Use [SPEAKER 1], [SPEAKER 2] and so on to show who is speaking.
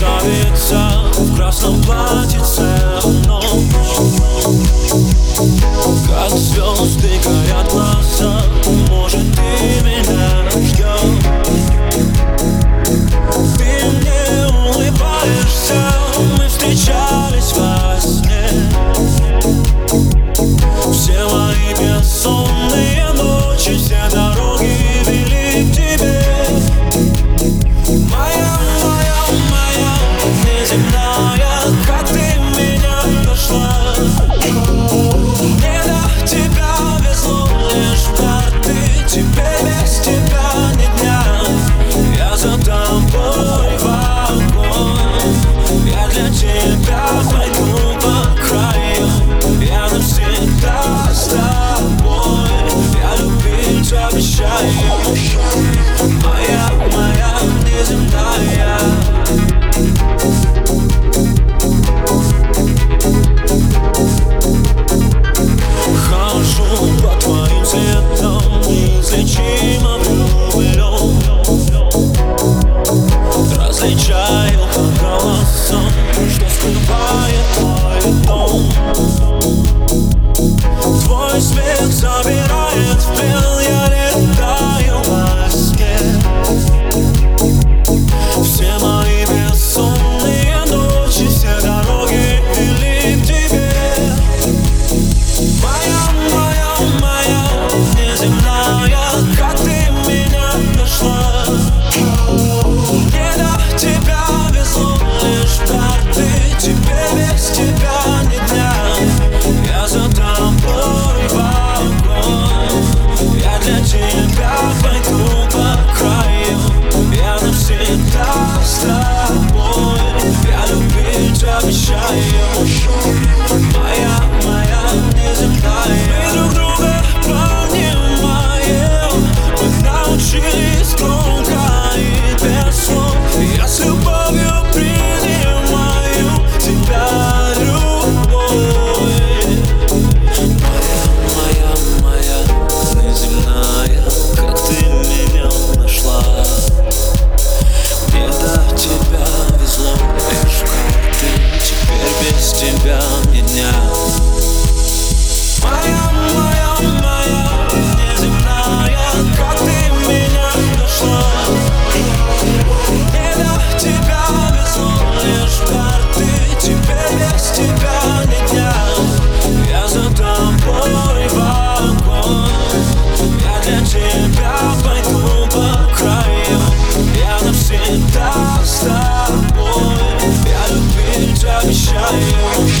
[SPEAKER 1] Красавица в красном платьице ночь Как звезды горят глаза Может ты меня ждешь Ты мне улыбаешься Мы встречались во сне. Все мои бессонные ночи Все неземная в плен Я летаю во сне Все мои бессонные ночи Все дороги вели к тебе. Моя, моя, моя неземная любить тебя Моя, моя, моя неземная Как ты меня нашла Не до тебя везло лишь карты Теперь без тебя ни дня Я за тобой в огонь Я для тебя пойду по краю Я навсегда с тобой Я любить обещаю